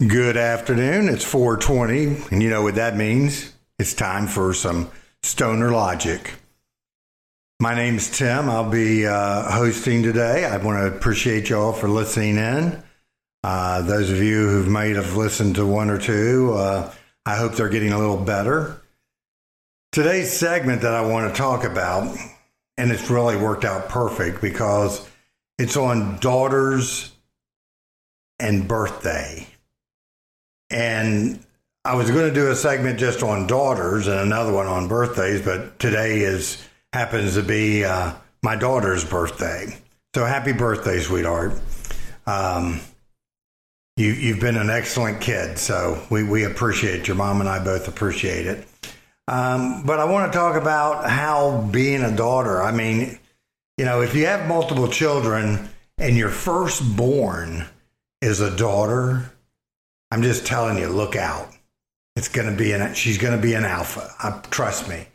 Good afternoon. It's 420, and you know what that means. It's time for some stoner logic. My name's Tim. I'll be uh, hosting today. I want to appreciate y'all for listening in. Uh, those of you who might have listened to one or two, uh, I hope they're getting a little better. Today's segment that I want to talk about, and it's really worked out perfect because it's on daughters and birthday. And I was going to do a segment just on daughters and another one on birthdays, but today is happens to be uh, my daughter's birthday. So happy birthday, sweetheart. Um, you, you've been an excellent kid, so we, we appreciate your mom and I both appreciate it. Um, but I want to talk about how being a daughter, I mean, you know, if you have multiple children and your firstborn is a daughter, I'm just telling you, look out. It's going to be an, she's going to be an alpha. I, trust me.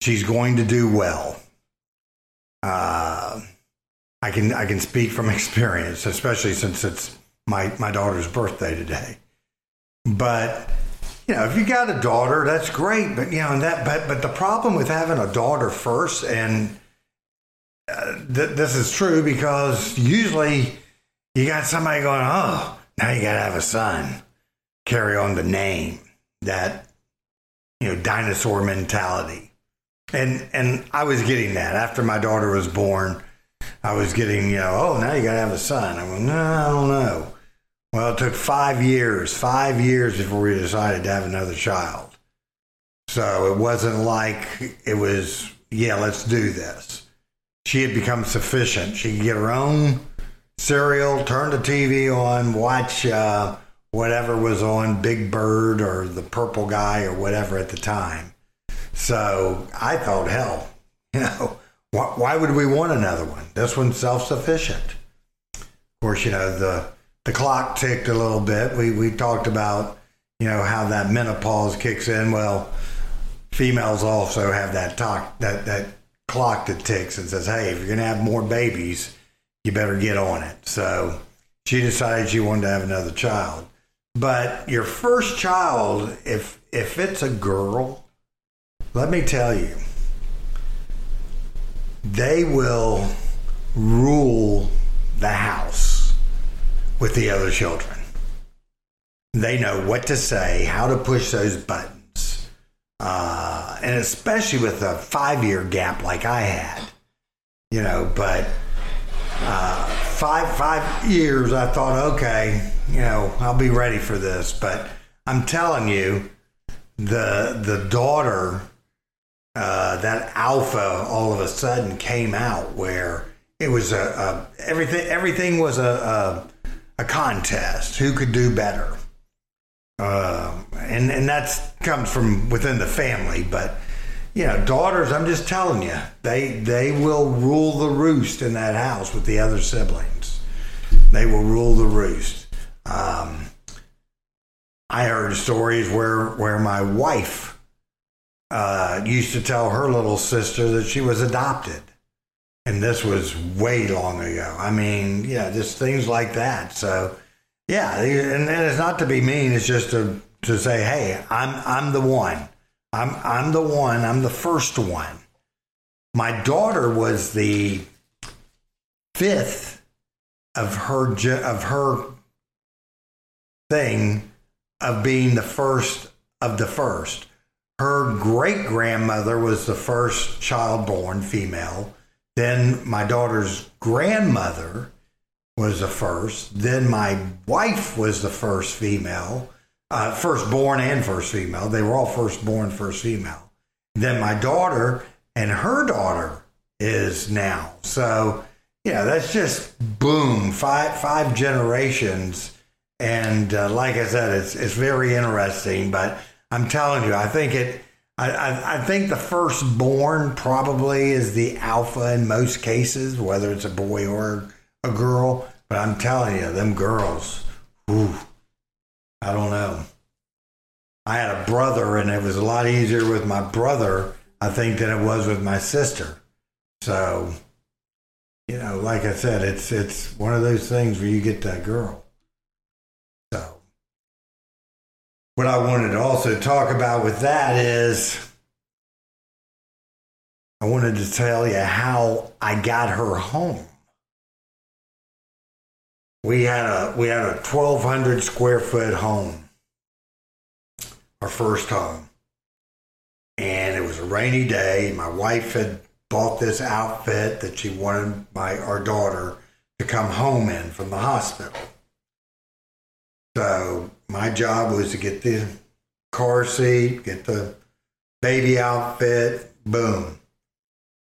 She's going to do well. Uh, I can, I can speak from experience, especially since it's my, my daughter's birthday today. But, you know, if you got a daughter, that's great. But, you know, that, but, but the problem with having a daughter first, and uh, th- this is true because usually you got somebody going, oh, now you got to have a son, carry on the name, that, you know, dinosaur mentality. And, and I was getting that after my daughter was born. I was getting, you know, oh, now you got to have a son. I went, no, I don't know. Well, it took five years, five years before we decided to have another child. So it wasn't like it was, yeah, let's do this. She had become sufficient. She could get her own cereal, turn the TV on, watch uh, whatever was on Big Bird or the Purple Guy or whatever at the time. So I thought, hell, you know, why, why would we want another one? This one's self sufficient. Of course, you know, the, the clock ticked a little bit. We, we talked about, you know, how that menopause kicks in. Well, females also have that talk, that, that clock that ticks and says, hey, if you're going to have more babies, you better get on it. So she decided she wanted to have another child. But your first child, if if it's a girl, let me tell you, they will rule the house with the other children. They know what to say, how to push those buttons, uh, and especially with a five year gap like I had, you know. But uh, five five years, I thought, okay, you know, I'll be ready for this. But I'm telling you, the the daughter, uh, that alpha, all of a sudden came out where it was a, a everything everything was a, a, a contest. Who could do better? Uh, and and that comes from within the family, but you know, daughters, I'm just telling you, they they will rule the roost in that house with the other siblings. They will rule the roost. Um, I heard stories where where my wife uh, used to tell her little sister that she was adopted, and this was way long ago. I mean, yeah, just things like that. So, yeah, and, and it's not to be mean. It's just to to say, hey, I'm I'm the one I'm I'm the one. I'm the first one. My daughter was the fifth of her of her thing of being the first of the first. Her great grandmother was the first child born female. Then my daughter's grandmother was the first. Then my wife was the first female uh, firstborn and first female. They were all firstborn, first female. Then my daughter and her daughter is now. So yeah, that's just boom, five five generations. And uh, like I said, it's it's very interesting. But I'm telling you, I think it. I, I, I think the firstborn probably is the alpha in most cases, whether it's a boy or a girl. But I'm telling you, them girls, ooh, I don't know. I had a brother, and it was a lot easier with my brother, I think, than it was with my sister. So, you know, like I said, it's it's one of those things where you get that girl. So, what I wanted to also talk about with that is I wanted to tell you how I got her home. We had a we had a 1200 square foot home. Our first home. And it was a rainy day. My wife had bought this outfit that she wanted my our daughter to come home in from the hospital. So my job was to get the car seat, get the baby outfit, boom.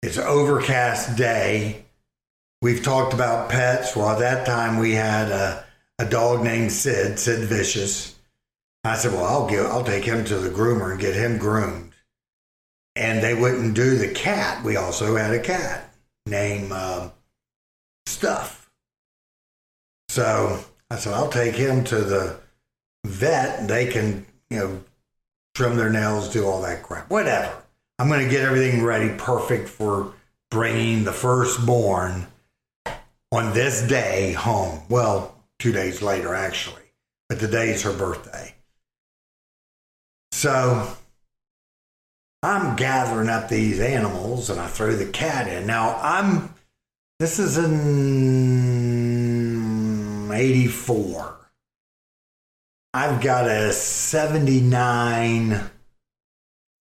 It's overcast day. We've talked about pets. Well, at that time we had a, a dog named Sid, Sid Vicious. I said, well, I'll give, I'll take him to the groomer and get him groomed. And they wouldn't do the cat. We also had a cat named uh, Stuff. So I said, I'll take him to the vet. They can, you know, trim their nails, do all that crap. Whatever. I'm going to get everything ready, perfect for bringing the firstborn on this day home. Well, two days later, actually, but the day is her birthday. So I'm gathering up these animals and I throw the cat in. Now I'm, this is in 84. I've got a 79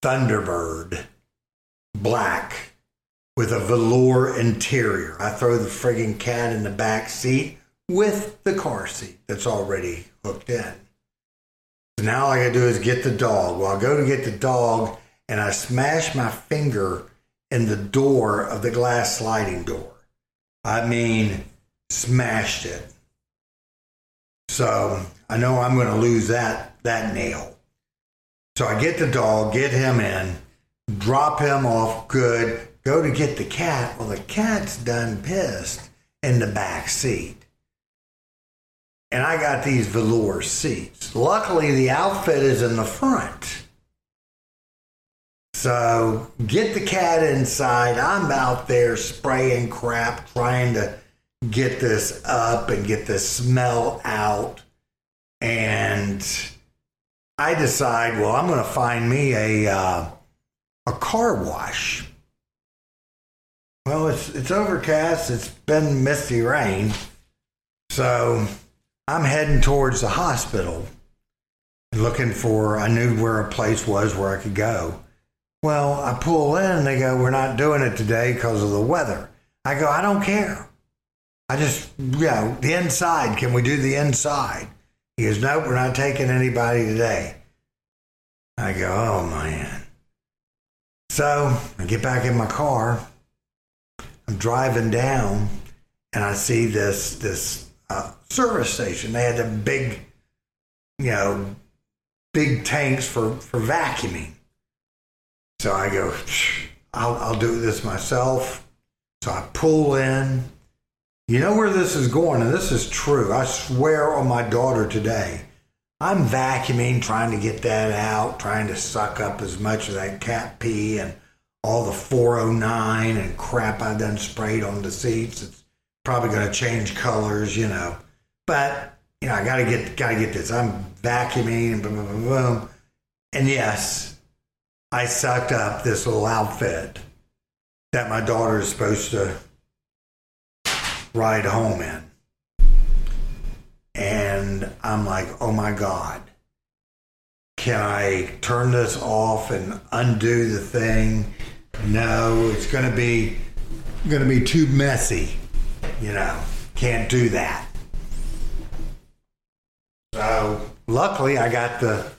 Thunderbird black with a velour interior. I throw the frigging cat in the back seat with the car seat that's already hooked in. So now all I gotta do is get the dog. Well, I go to get the dog and I smash my finger in the door of the glass sliding door. I mean, smashed it. So I know I'm to lose that that nail. So I get the dog, get him in, drop him off good, go to get the cat. Well, the cat's done pissed in the back seat. And I got these velour seats. Luckily, the outfit is in the front. So get the cat inside. I'm out there spraying crap, trying to get this up and get the smell out. And I decide, well, I'm going to find me a uh, a car wash. Well, it's it's overcast. It's been misty rain, so I'm heading towards the hospital, looking for. I knew where a place was where I could go. Well, I pull in and they go, "We're not doing it today because of the weather." I go, "I don't care. I just, you know, the inside. Can we do the inside?" He goes, Nope, we're not taking anybody today. I go, Oh man. So I get back in my car. I'm driving down and I see this this uh, service station. They had the big, you know, big tanks for, for vacuuming. So I go, I'll, I'll do this myself. So I pull in you know where this is going, and this is true. I swear on my daughter today. I'm vacuuming, trying to get that out, trying to suck up as much of that cat pee and all the 409 and crap I done sprayed on the seats. It's probably going to change colors, you know. But you know, I gotta get gotta get this. I'm vacuuming and boom, boom, boom, boom. And yes, I sucked up this little outfit that my daughter is supposed to ride home in. And I'm like, oh my God, can I turn this off and undo the thing? No, it's going to be going to be too messy. You know, can't do that. So luckily, I got the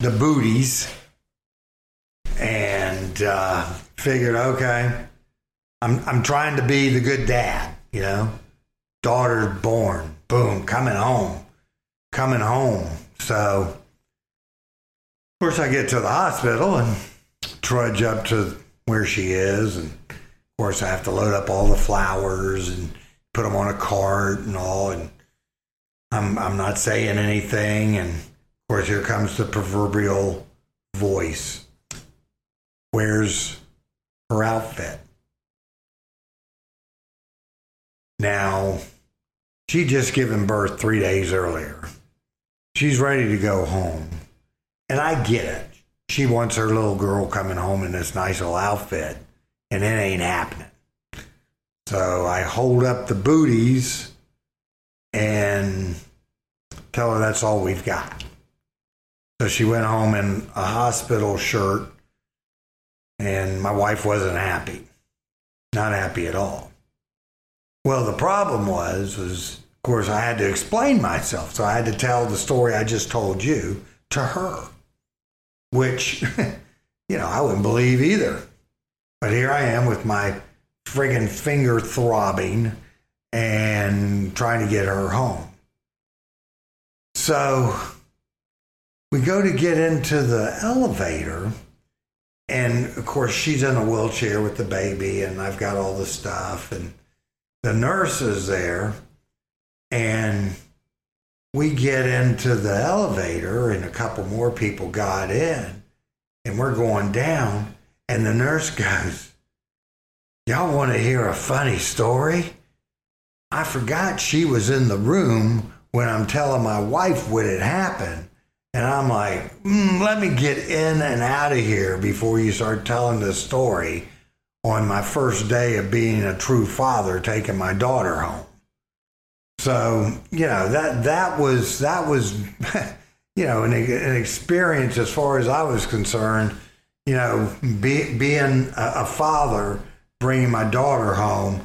the booties and uh, figured, okay, I'm I'm trying to be the good dad you know, daughter born, boom, coming home, coming home. So, of course, I get to the hospital and trudge up to where she is. And of course, I have to load up all the flowers and put them on a cart and all. And I'm, I'm not saying anything. And of course, here comes the proverbial voice. Where's her outfit? Now, she just given birth three days earlier. She's ready to go home. And I get it. She wants her little girl coming home in this nice little outfit, and it ain't happening. So I hold up the booties and tell her that's all we've got. So she went home in a hospital shirt, and my wife wasn't happy. Not happy at all. Well, the problem was, was of course, I had to explain myself. So I had to tell the story I just told you to her, which, you know, I wouldn't believe either. But here I am with my friggin' finger throbbing and trying to get her home. So we go to get into the elevator. And of course, she's in a wheelchair with the baby, and I've got all the stuff. And the nurse is there and we get into the elevator, and a couple more people got in, and we're going down. And the nurse goes, Y'all want to hear a funny story? I forgot she was in the room when I'm telling my wife what had happened. And I'm like, mm, let me get in and out of here before you start telling the story on my first day of being a true father, taking my daughter home. So you know that that was that was you know an, an experience as far as I was concerned. You know, be, being a, a father, bringing my daughter home,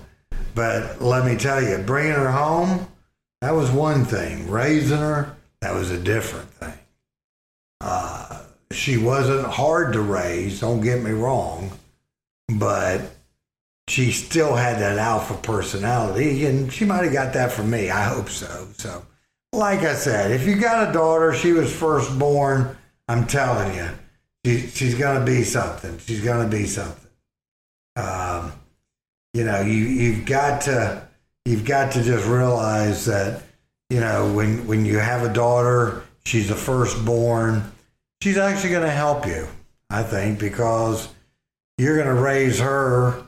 but let me tell you, bringing her home that was one thing. Raising her that was a different thing. Uh, she wasn't hard to raise. Don't get me wrong, but she still had that alpha personality, and she might have got that from me. I hope so. So, like I said, if you got a daughter, she was first born. I'm telling you, she, she's gonna be something. She's gonna be something. Um, you know, you you've got to you've got to just realize that you know when when you have a daughter, she's the firstborn. She's actually to help you, I think, because you're to raise her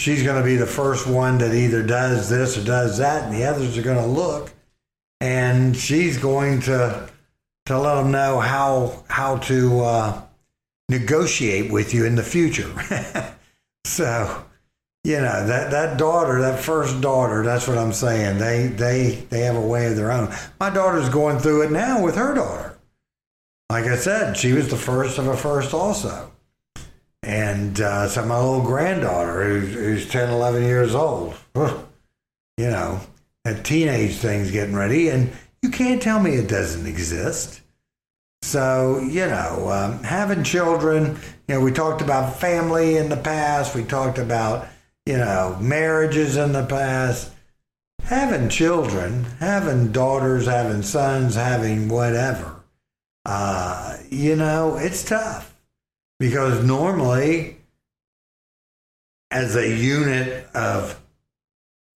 she's going to be the first one that either does this or does that, and the others are going to look, and she's going to to let them know how how to uh, negotiate with you in the future. so, you know that that daughter, that first daughter, that's what I'm saying. They they they have a way of their own. My daughter's going through it now with her daughter. Like I said, she was the first of a first also. And uh, so my little granddaughter, who's, who's 10, 11 years old, you know, that teenage thing's getting ready, and you can't tell me it doesn't exist. So, you know, um, having children, you know, we talked about family in the past, we talked about, you know, marriages in the past. Having children, having daughters, having sons, having whatever, uh, you know, it's tough because normally, as a unit of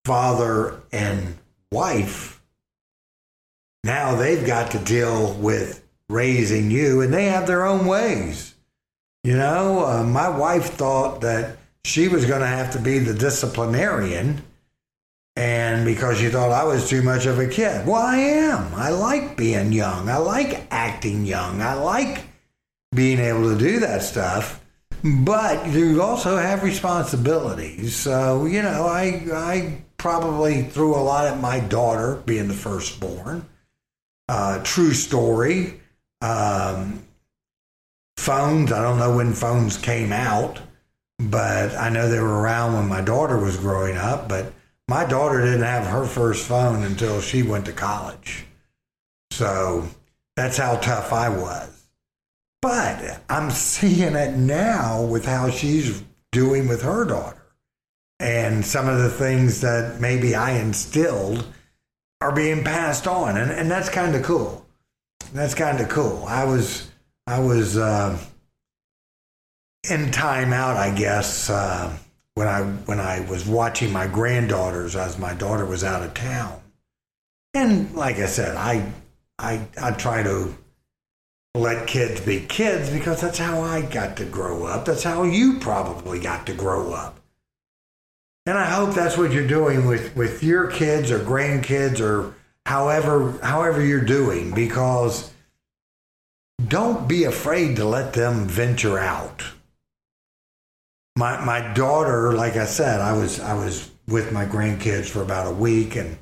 father and wife, now they've got to deal with raising you and they have their own ways. You know, uh, my wife thought that she was going to have to be the disciplinarian. And because she thought I was too much of a kid. Well, I am. I like being young. I like acting young. I like being able to do that stuff. But you also have responsibilities. So, you know, I, I probably threw a lot at my daughter being the firstborn. Uh, true story. Um, phones, I don't know when phones came out, but I know they were around when my daughter was growing up. But my daughter didn't have her first phone until she went to college. So that's how tough I was. But I'm seeing it now with how she's doing with her daughter. And some of the things that maybe I instilled are being passed on. And, and that's kind of cool. That's kind of cool. I was, I was uh, in timeout, I guess, uh, when I when I was watching my granddaughters as my daughter was out of town. And like I said, I I I try to let kids be kids because that's how I got to grow up. That's how you probably got to grow up. And I hope that's what you're doing with, with your kids or grandkids or however however you're doing because don't be afraid to let them venture out. My my daughter, like I said, I was I was with my grandkids for about a week, and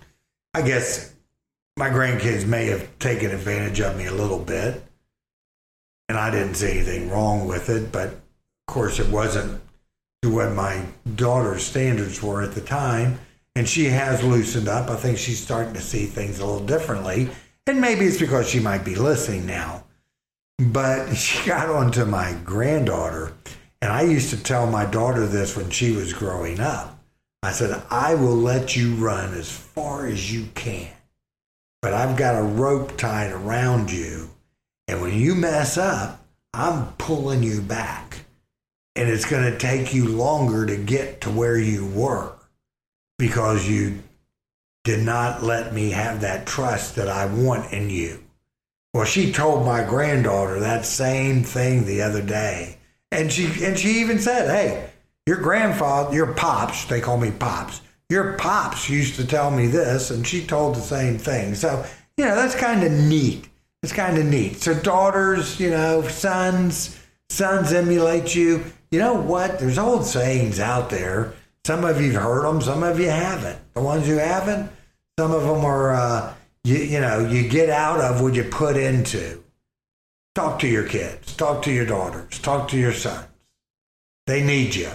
I guess my grandkids may have taken advantage of me a little bit, and I didn't see anything wrong with it. But of course, it wasn't to what my daughter's standards were at the time, and she has loosened up. I think she's starting to see things a little differently, and maybe it's because she might be listening now. But she got onto my granddaughter, and I used to tell my daughter this when she was growing up. I said, I will let you run as far as you can but I've got a rope tied around you. And when you mess up, I'm pulling you back. And it's going to take you longer to get to where you were because you did not let me have that trust that I want in you. Well, she told my granddaughter that same thing the other day. And she and she even said, "Hey, your grandfather, your pops, they call me pops your pops used to tell me this, and she told the same thing. So, you know, that's kind of neat. It's kind of neat. So, daughters, you know, sons, sons emulate you. You know what? There's old sayings out there. Some of you've heard them, some of you haven't. The ones you haven't, some of them are, uh, you, you know, you get out of what you put into. Talk to your kids, talk to your daughters, talk to your sons. They need you.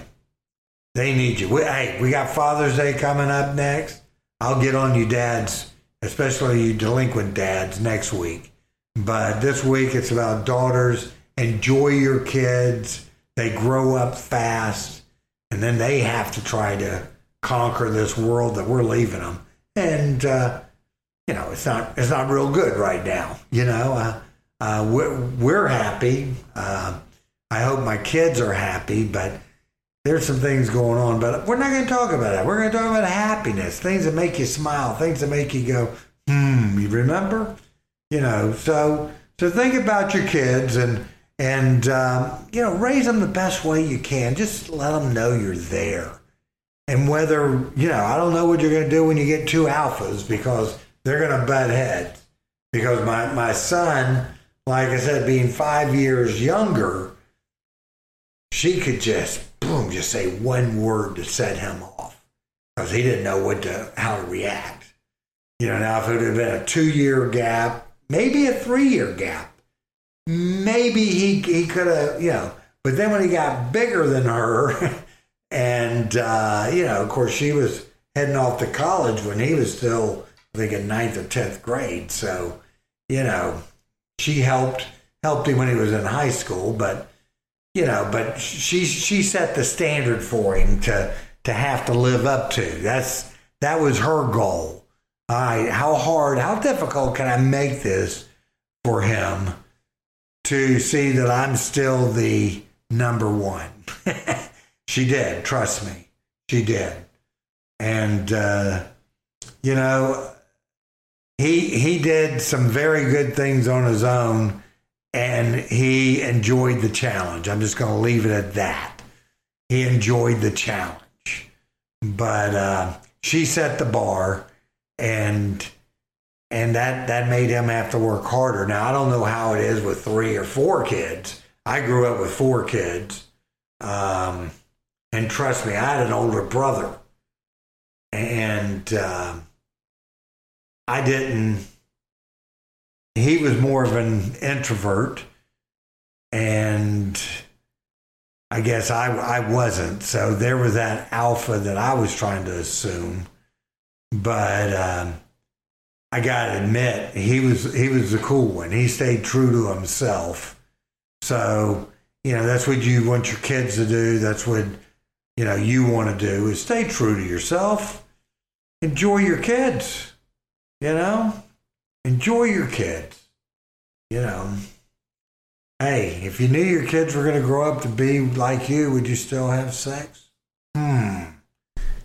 They need you. We, hey, we got Father's Day coming up next. I'll get on you dads, especially you delinquent dads, next week. But this week it's about daughters. Enjoy your kids. They grow up fast, and then they have to try to conquer this world that we're leaving them. And uh, you know, it's not it's not real good right now. You know, uh, uh, we're, we're happy. Uh, I hope my kids are happy, but there's some things going on, but we're not going to talk about that. We're going to talk about happiness, things that make you smile, things that make you go, hmm, you remember? You know, so so think about your kids and and um, you know raise them the best way you can. Just let them know you're there. And whether you know, I don't know what you're going to do when you get two alphas because they're going to butt heads. Because my my son, like I said, being five years younger, she could just boom, just say one word to set him off because he didn't know what to how to react. You know, now if it had been a two year gap, maybe a three year gap, maybe he he could have, you know. But then when he got bigger than her, and uh, you know, of course, she was heading off to college when he was still, I think, in ninth or tenth grade. So, you know, she helped helped him when he was in high school, but you know, but she she set the standard for him to to have to live up to. That's that was her goal. Right, how hard, how difficult can I make this for him to see that I'm still the number one? she did, trust me, she did, and uh, you know, he he did some very good things on his own and he enjoyed the challenge. I'm just going to leave it at that. He enjoyed the challenge, but uh, she set the bar, and and that that made him have to work harder. Now I don't know how it is with three or four kids. I grew up with four kids, um, and trust me, I had an older brother, and uh, I didn't he was more of an introvert and I guess I, I wasn't. So there was that alpha that I was trying to assume. But um, I got to admit, he was he was the cool one. He stayed true to himself. So you know that's what you want your kids to do. That's what you know you want to do is stay true to yourself. Enjoy your kids. You know, enjoy your kids. You know, hey, if you knew your kids were going to grow up to be like you, would you still have sex? Hmm.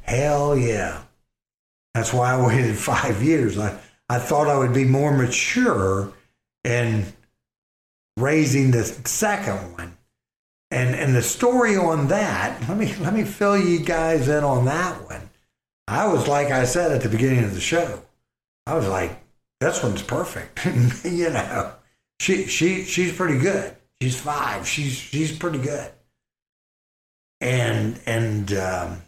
Hell yeah. That's why I waited five years. I, I thought I would be more mature in raising the second one. And and the story on that, let me let me fill you guys in on that one. I was like I said at the beginning of the show, I was like, this one's perfect. you know, she she she's pretty good. She's five. She's she's pretty good. And and um,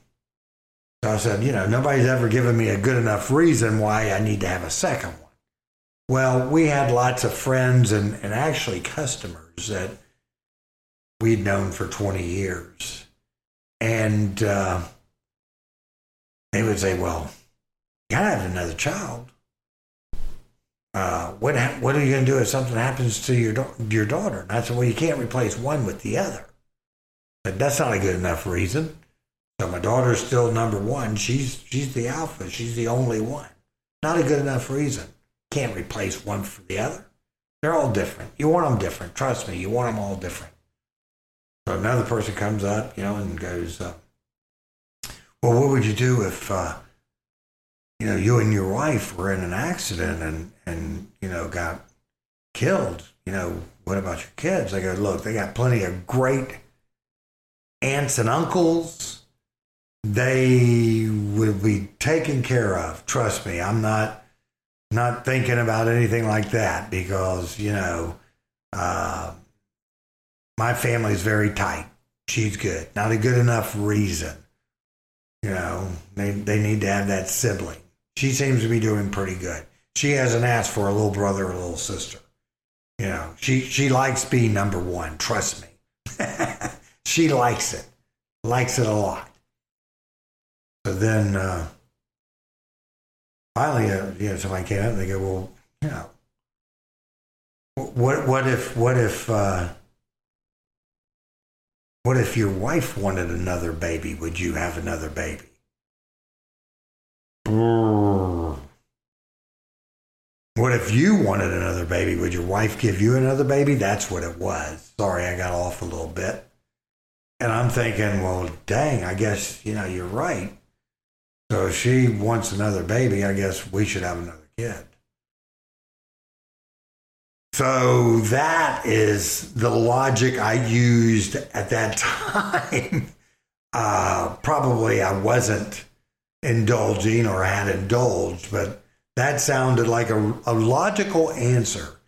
I said, you know, nobody's ever given me a good enough reason why I need to have a second one. Well, we had lots of friends and, and actually customers that we'd known for 20 years. And uh, they would say, well, you gotta have another child. Uh, what, ha- what are you going to do if something happens to your, da- your daughter? And I said, well, you can't replace one with the other. But that's not a good enough reason. So my daughter's still number one. She's she's the alpha. She's the only one. Not a good enough reason. Can't replace one for the other. They're all different. You want them different. Trust me. You want them all different. So another person comes up, you know, and goes, uh, "Well, what would you do if, uh, you know, you and your wife were in an accident and and you know got killed? You know, what about your kids?" I go, "Look, they got plenty of great aunts and uncles." They will be taken care of. Trust me, I'm not not thinking about anything like that because you know uh, my family's very tight. She's good, not a good enough reason. You know, they they need to have that sibling. She seems to be doing pretty good. She hasn't asked for a little brother or a little sister. You know, she she likes being number one. Trust me, she likes it, likes it a lot. But then uh, finally, uh, you know, somebody came up and they go, "Well, you know, what what if what if uh, what if your wife wanted another baby? Would you have another baby?" What if you wanted another baby? Would your wife give you another baby? That's what it was. Sorry, I got off a little bit. And I'm thinking, well, dang, I guess, you know, you're right. So if she wants another baby, I guess we should have another kid. So that is the logic I used at that time. Uh, probably I wasn't indulging or had indulged, but that sounded like a, a logical answer.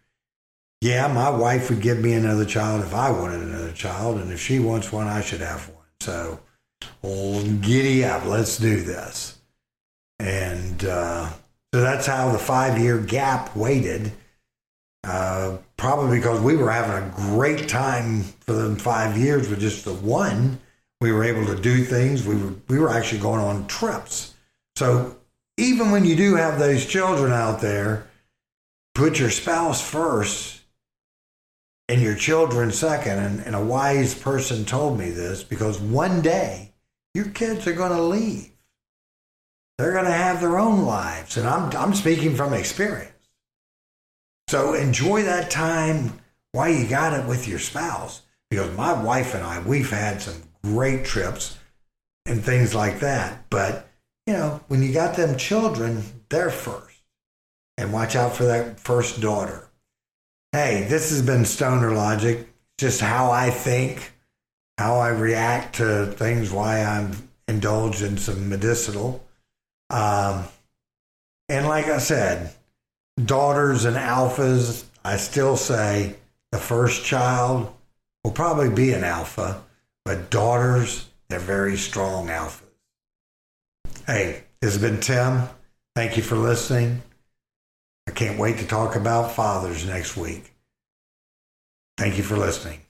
Yeah, my wife would give me another child if I wanted another child, and if she wants one, I should have one. So giddy up, let's do this. And uh, so that's how the five year gap waited. Uh, probably because we were having a great time for them five years with just the one. We were able to do things. We were we were actually going on trips. So even when you do have those children out there, put your spouse first and your children second. And, and a wise person told me this because one day your kids are going to leave. They're going to have their own lives. And I'm, I'm speaking from experience. So enjoy that time while you got it with your spouse. Because my wife and I, we've had some great trips and things like that. But, you know, when you got them children, they're first. And watch out for that first daughter. Hey, this has been Stoner Logic, just how I think, how I react to things, why I'm indulged in some medicinal. Um, and like I said, daughters and alphas, I still say the first child will probably be an alpha, but daughters, they're very strong alphas. Hey, this has been Tim. Thank you for listening. I can't wait to talk about fathers next week. Thank you for listening.